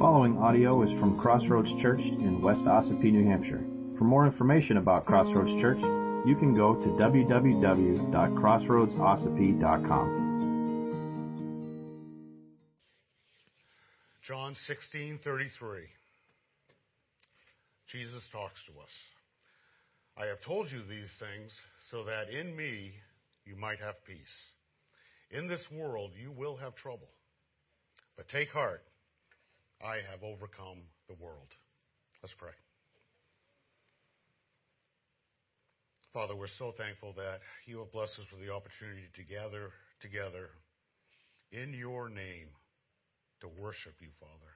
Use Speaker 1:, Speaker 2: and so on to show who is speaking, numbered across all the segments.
Speaker 1: following audio is from Crossroads Church in West Ossipee, New Hampshire. For more information about Crossroads Church, you can go to www.crossroadsossipee.com.
Speaker 2: John 16:33 Jesus talks to us. I have told you these things so that in me you might have peace. In this world you will have trouble. But take heart, I have overcome the world. Let's pray. Father, we're so thankful that you have blessed us with the opportunity to gather together in your name to worship you, Father.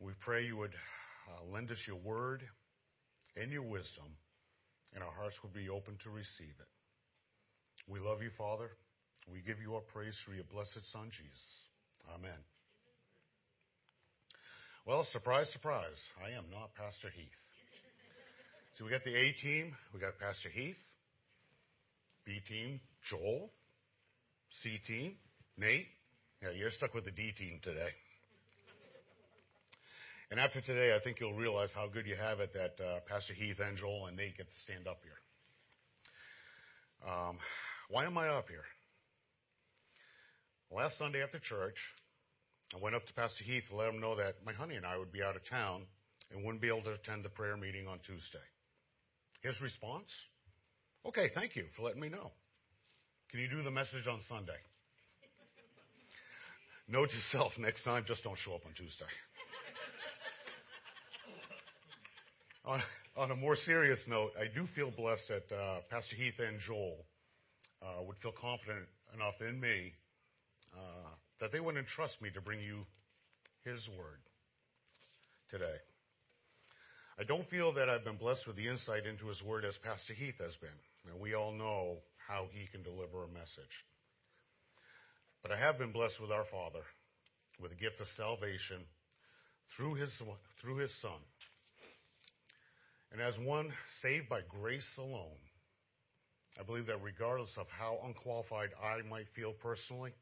Speaker 2: We pray you would uh, lend us your word and your wisdom, and our hearts would be open to receive it. We love you, Father. We give you our praise through your blessed Son, Jesus. Amen. Well, surprise, surprise, I am not Pastor Heath. So we got the A team, we got Pastor Heath, B team, Joel, C team, Nate. Yeah, you're stuck with the D team today. And after today, I think you'll realize how good you have it that uh, Pastor Heath and Joel and Nate get to stand up here. Um, why am I up here? Last Sunday after church, I went up to Pastor Heath to let him know that my honey and I would be out of town and wouldn't be able to attend the prayer meeting on Tuesday. His response? Okay, thank you for letting me know. Can you do the message on Sunday? Note to self next time, just don't show up on Tuesday. on, on, a more serious note, I do feel blessed that uh, Pastor Heath and Joel uh, would feel confident enough in me uh, that they would entrust me to bring you His word today. I don't feel that I've been blessed with the insight into His word as Pastor Heath has been. And we all know how he can deliver a message. But I have been blessed with our Father, with the gift of salvation through His, through his Son. And as one saved by grace alone, I believe that regardless of how unqualified I might feel personally,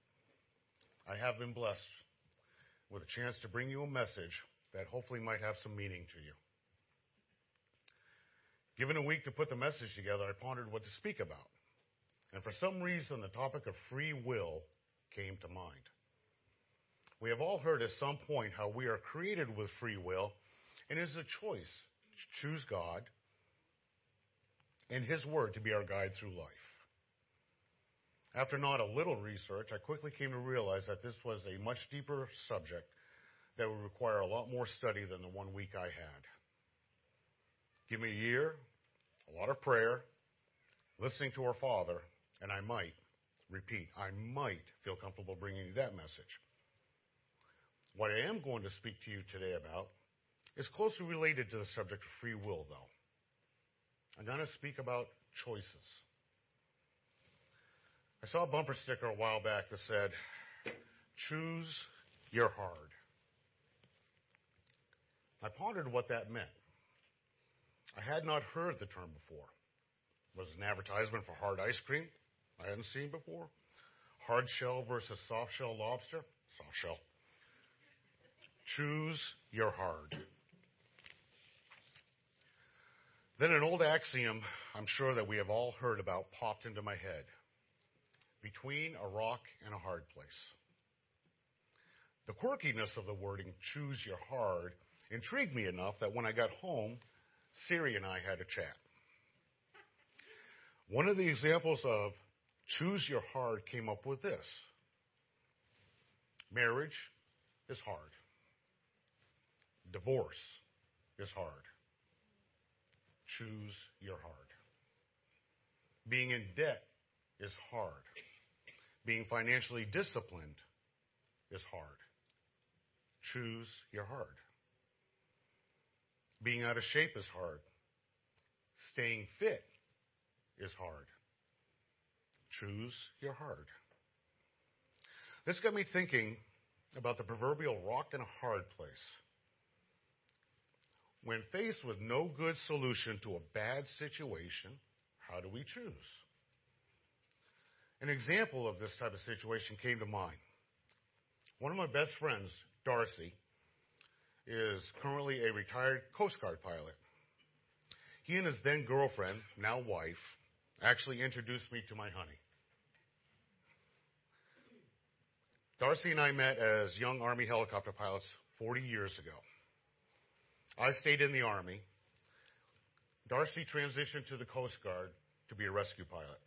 Speaker 2: I have been blessed with a chance to bring you a message that hopefully might have some meaning to you. Given a week to put the message together, I pondered what to speak about. And for some reason, the topic of free will came to mind. We have all heard at some point how we are created with free will, and it is a choice to choose God and His Word to be our guide through life. After not a little research, I quickly came to realize that this was a much deeper subject that would require a lot more study than the one week I had. Give me a year, a lot of prayer, listening to our Father, and I might, repeat, I might feel comfortable bringing you that message. What I am going to speak to you today about is closely related to the subject of free will, though. I'm going to speak about choices. I saw a bumper sticker a while back that said, Choose your hard. I pondered what that meant. I had not heard the term before. Was it an advertisement for hard ice cream? I hadn't seen before. Hard shell versus soft shell lobster? Soft shell. Choose your hard. Then an old axiom I'm sure that we have all heard about popped into my head between a rock and a hard place. The quirkiness of the wording, choose your hard, intrigued me enough that when I got home, Siri and I had a chat. One of the examples of choose your hard came up with this marriage is hard, divorce is hard. Choose your hard. Being in debt is hard. Being financially disciplined is hard. Choose your hard. Being out of shape is hard. Staying fit is hard. Choose your hard. This got me thinking about the proverbial rock in a hard place. When faced with no good solution to a bad situation, how do we choose? An example of this type of situation came to mind. One of my best friends Darcy, is currently a retired Coast Guard pilot. He and his then girlfriend, now wife, actually introduced me to my honey. Darcy and I met as young Army helicopter pilots 40 years ago. I stayed in the Army. Darcy transitioned to the Coast Guard to be a rescue pilot.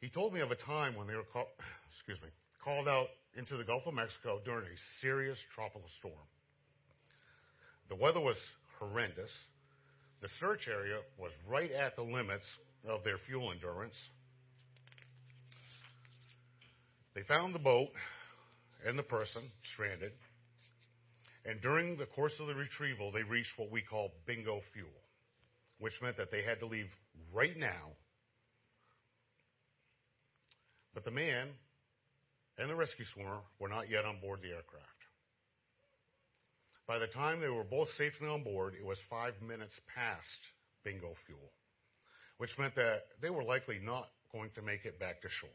Speaker 2: He told me of a time when they were call, excuse me, called out into the Gulf of Mexico during a serious tropical storm. The weather was horrendous. The search area was right at the limits of their fuel endurance. They found the boat and the person stranded. And during the course of the retrieval, they reached what we call bingo fuel, which meant that they had to leave right now. But the man and the rescue swimmer were not yet on board the aircraft. By the time they were both safely on board, it was five minutes past bingo fuel, which meant that they were likely not going to make it back to shore.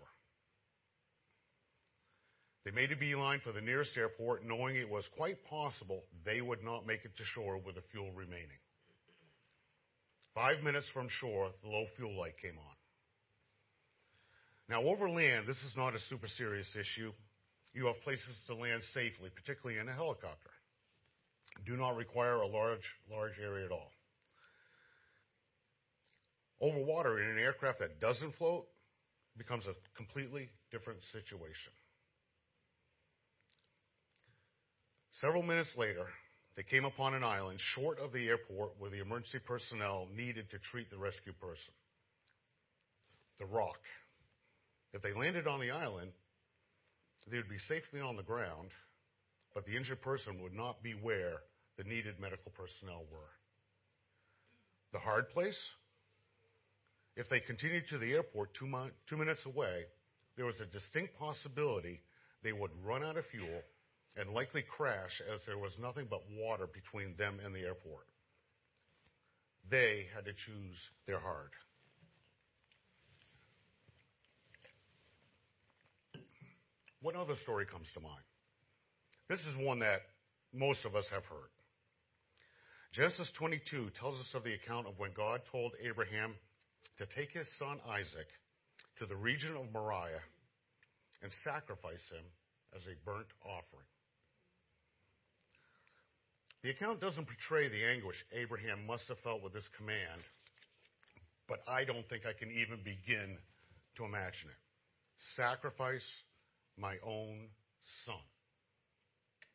Speaker 2: They made a beeline for the nearest airport, knowing it was quite possible they would not make it to shore with the fuel remaining. Five minutes from shore, the low fuel light came on. Now, over land, this is not a super serious issue. You have places to land safely, particularly in a helicopter. Do not require a large, large area at all. Over water in an aircraft that doesn't float becomes a completely different situation. Several minutes later, they came upon an island short of the airport where the emergency personnel needed to treat the rescue person. The rock. If they landed on the island, they would be safely on the ground, but the injured person would not be where the needed medical personnel were. The hard place? If they continued to the airport two, mi- two minutes away, there was a distinct possibility they would run out of fuel and likely crash as there was nothing but water between them and the airport. They had to choose their hard. What other story comes to mind? This is one that most of us have heard. Genesis 22 tells us of the account of when God told Abraham to take his son Isaac to the region of Moriah and sacrifice him as a burnt offering. The account doesn't portray the anguish Abraham must have felt with this command, but I don't think I can even begin to imagine it. Sacrifice my own son.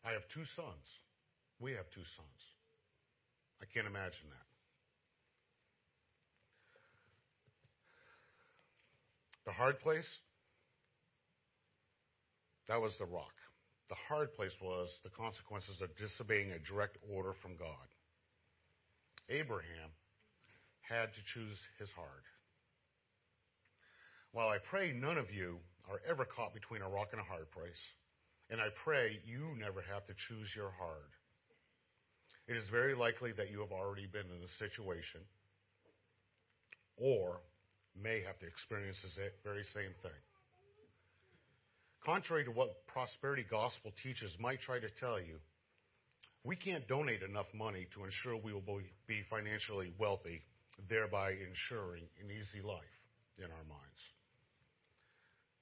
Speaker 2: I have two sons. We have two sons. I can't imagine that. The hard place, that was the rock. The hard place was the consequences of disobeying a direct order from God. Abraham had to choose his hard. While I pray none of you are ever caught between a rock and a hard place, and I pray you never have to choose your hard, it is very likely that you have already been in this situation or may have to experience the very same thing. Contrary to what prosperity gospel teachers might try to tell you, we can't donate enough money to ensure we will be financially wealthy, thereby ensuring an easy life in our minds.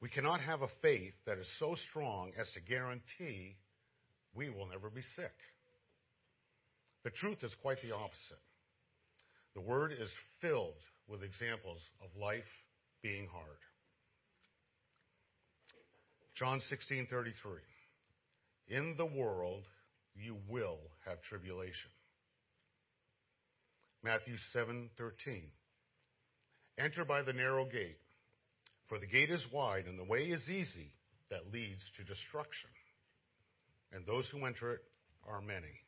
Speaker 2: We cannot have a faith that is so strong as to guarantee we will never be sick. The truth is quite the opposite. The Word is filled with examples of life being hard. John 16:33 In the world you will have tribulation. Matthew 7:13 Enter by the narrow gate for the gate is wide and the way is easy that leads to destruction and those who enter it are many.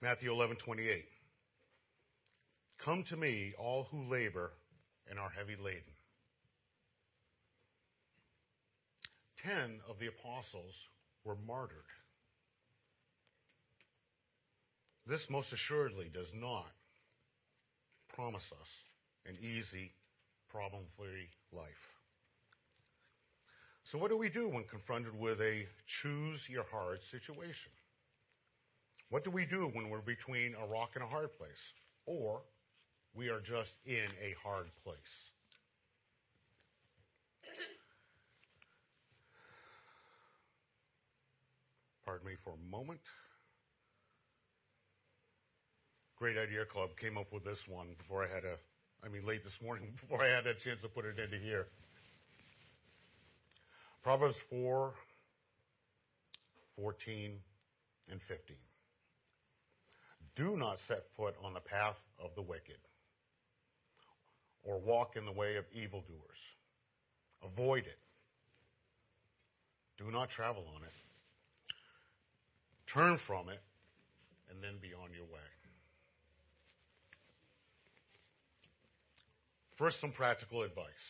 Speaker 2: Matthew 11:28 Come to me all who labor and are heavy laden ten of the apostles were martyred. This most assuredly does not promise us an easy, problem free life. So, what do we do when confronted with a choose your hard situation? What do we do when we're between a rock and a hard place? Or we are just in a hard place? Pardon me for a moment. Great Idea Club came up with this one before I had a, I mean, late this morning, before I had a chance to put it into here. Proverbs 4, 14, and 15. Do not set foot on the path of the wicked or walk in the way of evildoers. Avoid it. Do not travel on it. Turn from it and then be on your way. First, some practical advice.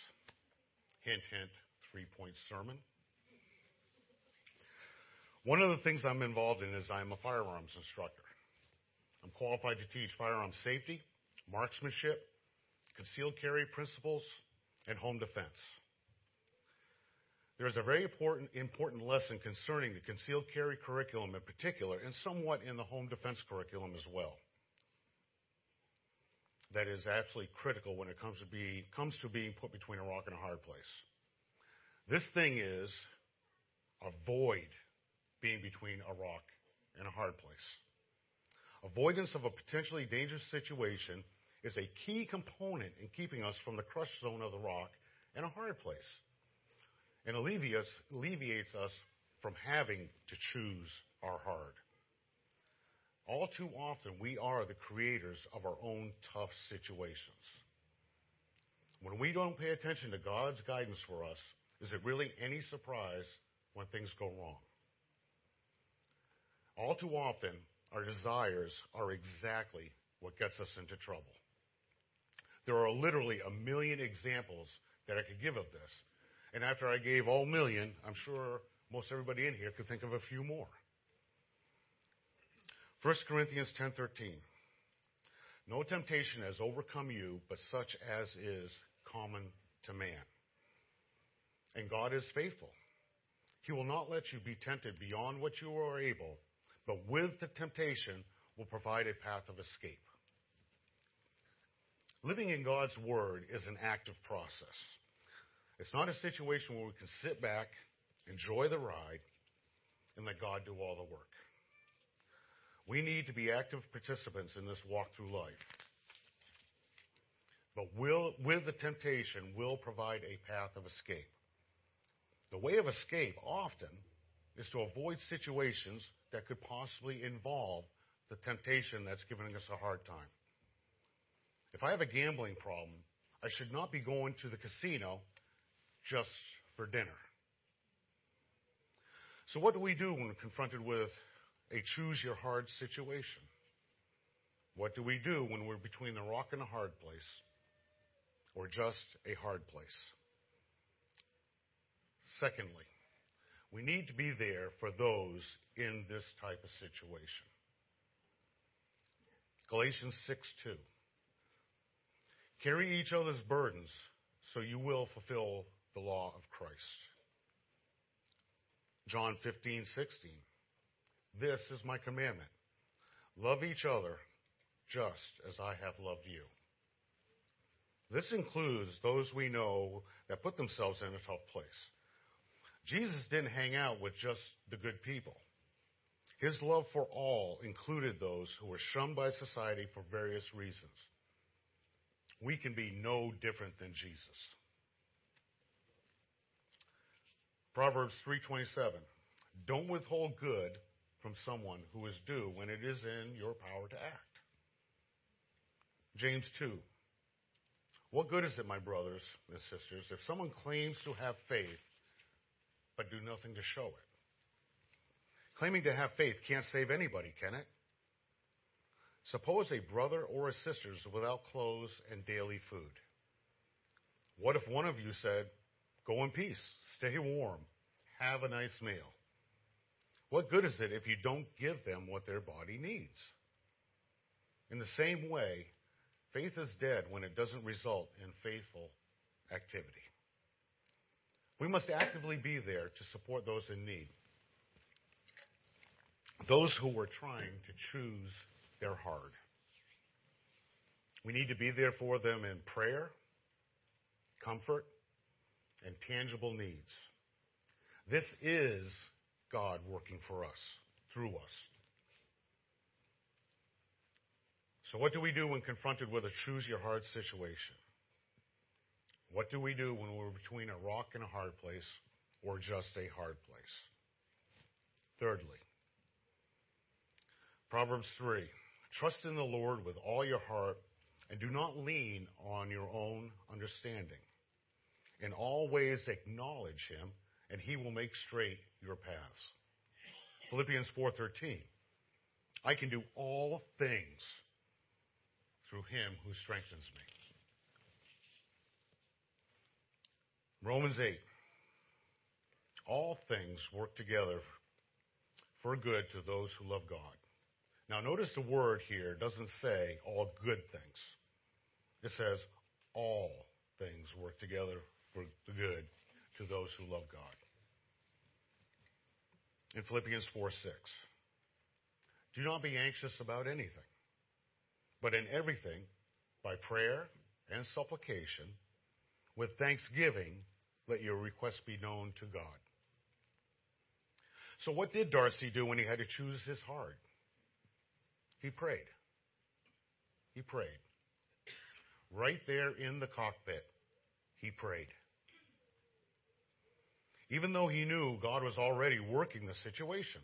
Speaker 2: Hint, hint, three point sermon. One of the things I'm involved in is I'm a firearms instructor. I'm qualified to teach firearms safety, marksmanship, concealed carry principles, and home defense. There is a very important, important lesson concerning the concealed carry curriculum in particular, and somewhat in the home defense curriculum as well that is absolutely critical when it comes to, be, comes to being put between a rock and a hard place. This thing is avoid being between a rock and a hard place. Avoidance of a potentially dangerous situation is a key component in keeping us from the crush zone of the rock and a hard place, and alleviates, alleviates us from having to choose our hard. All too often, we are the creators of our own tough situations. When we don't pay attention to God's guidance for us, is it really any surprise when things go wrong? All too often, our desires are exactly what gets us into trouble. There are literally a million examples that I could give of this. And after I gave all million, I'm sure most everybody in here could think of a few more. 1 Corinthians 10:13 No temptation has overcome you but such as is common to man. And God is faithful. He will not let you be tempted beyond what you are able, but with the temptation will provide a path of escape. Living in God's word is an active process. It's not a situation where we can sit back, enjoy the ride, and let God do all the work. We need to be active participants in this walk through life. But with the temptation, will provide a path of escape. The way of escape often is to avoid situations that could possibly involve the temptation that's giving us a hard time. If I have a gambling problem, I should not be going to the casino just for dinner. So, what do we do when confronted with a choose your hard situation. What do we do when we're between the rock and a hard place or just a hard place? Secondly, we need to be there for those in this type of situation. Galatians 6 2. Carry each other's burdens so you will fulfill the law of Christ. John 15 16. This is my commandment love each other just as I have loved you. This includes those we know that put themselves in a tough place. Jesus didn't hang out with just the good people. His love for all included those who were shunned by society for various reasons. We can be no different than Jesus. Proverbs 3:27 Don't withhold good from someone who is due when it is in your power to act. James 2. What good is it, my brothers and sisters, if someone claims to have faith but do nothing to show it? Claiming to have faith can't save anybody, can it? Suppose a brother or a sister is without clothes and daily food. What if one of you said, Go in peace, stay warm, have a nice meal? What good is it if you don't give them what their body needs? In the same way, faith is dead when it doesn't result in faithful activity. We must actively be there to support those in need. Those who are trying to choose their heart. We need to be there for them in prayer, comfort, and tangible needs. This is God working for us, through us. So, what do we do when confronted with a choose your heart situation? What do we do when we're between a rock and a hard place or just a hard place? Thirdly, Proverbs 3 Trust in the Lord with all your heart and do not lean on your own understanding. In all ways acknowledge him, and he will make straight your paths. Philippians 4:13 I can do all things through him who strengthens me. Romans 8 All things work together for good to those who love God. Now notice the word here doesn't say all good things. It says all things work together for the good to those who love God. In Philippians 4 6. Do not be anxious about anything, but in everything, by prayer and supplication, with thanksgiving, let your requests be known to God. So, what did Darcy do when he had to choose his heart? He prayed. He prayed. Right there in the cockpit, he prayed. Even though he knew God was already working the situation.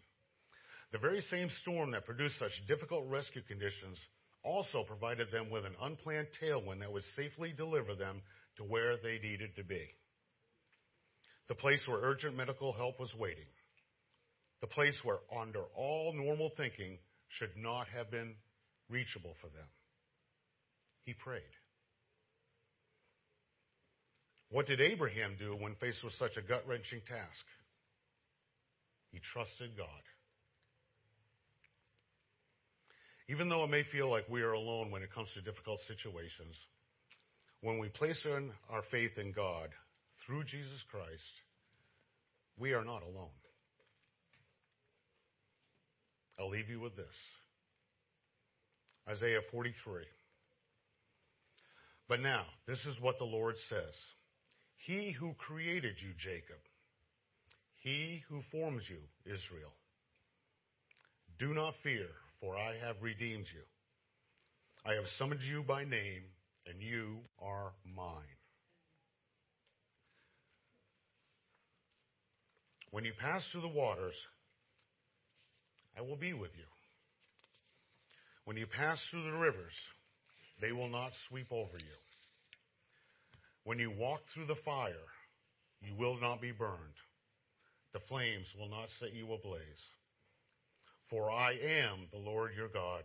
Speaker 2: The very same storm that produced such difficult rescue conditions also provided them with an unplanned tailwind that would safely deliver them to where they needed to be. The place where urgent medical help was waiting. The place where, under all normal thinking, should not have been reachable for them. He prayed. What did Abraham do when faced with such a gut wrenching task? He trusted God. Even though it may feel like we are alone when it comes to difficult situations, when we place our faith in God through Jesus Christ, we are not alone. I'll leave you with this Isaiah 43. But now, this is what the Lord says he who created you, Jacob, he who forms you, Israel. Do not fear, for I have redeemed you. I have summoned you by name, and you are mine. When you pass through the waters, I will be with you. When you pass through the rivers, they will not sweep over you. When you walk through the fire, you will not be burned. The flames will not set you ablaze. For I am the Lord your God.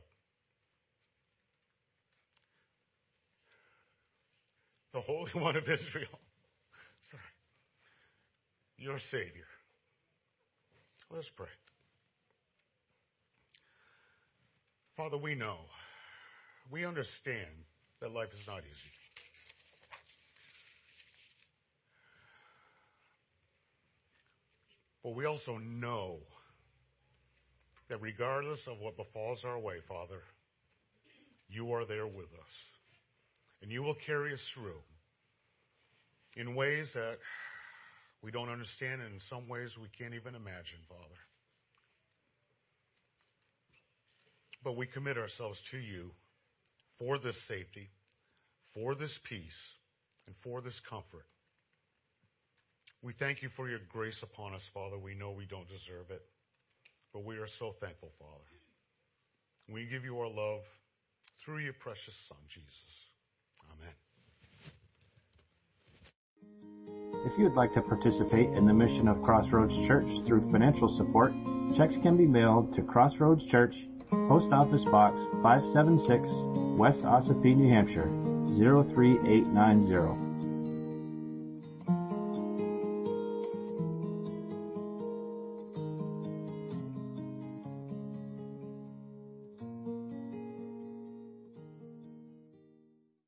Speaker 2: The Holy One of Israel. Sorry. Your Savior. Let's pray. Father, we know, we understand that life is not easy. But we also know that regardless of what befalls our way, Father, you are there with us. And you will carry us through in ways that we don't understand, and in some ways we can't even imagine, Father. But we commit ourselves to you for this safety, for this peace, and for this comfort. We thank you for your grace upon us, Father. We know we don't deserve it, but we are so thankful, Father. We give you our love through your precious Son, Jesus. Amen.
Speaker 1: If you would like to participate in the mission of Crossroads Church through financial support, checks can be mailed to Crossroads Church, Post Office Box 576, West Ossipee, New Hampshire 03890.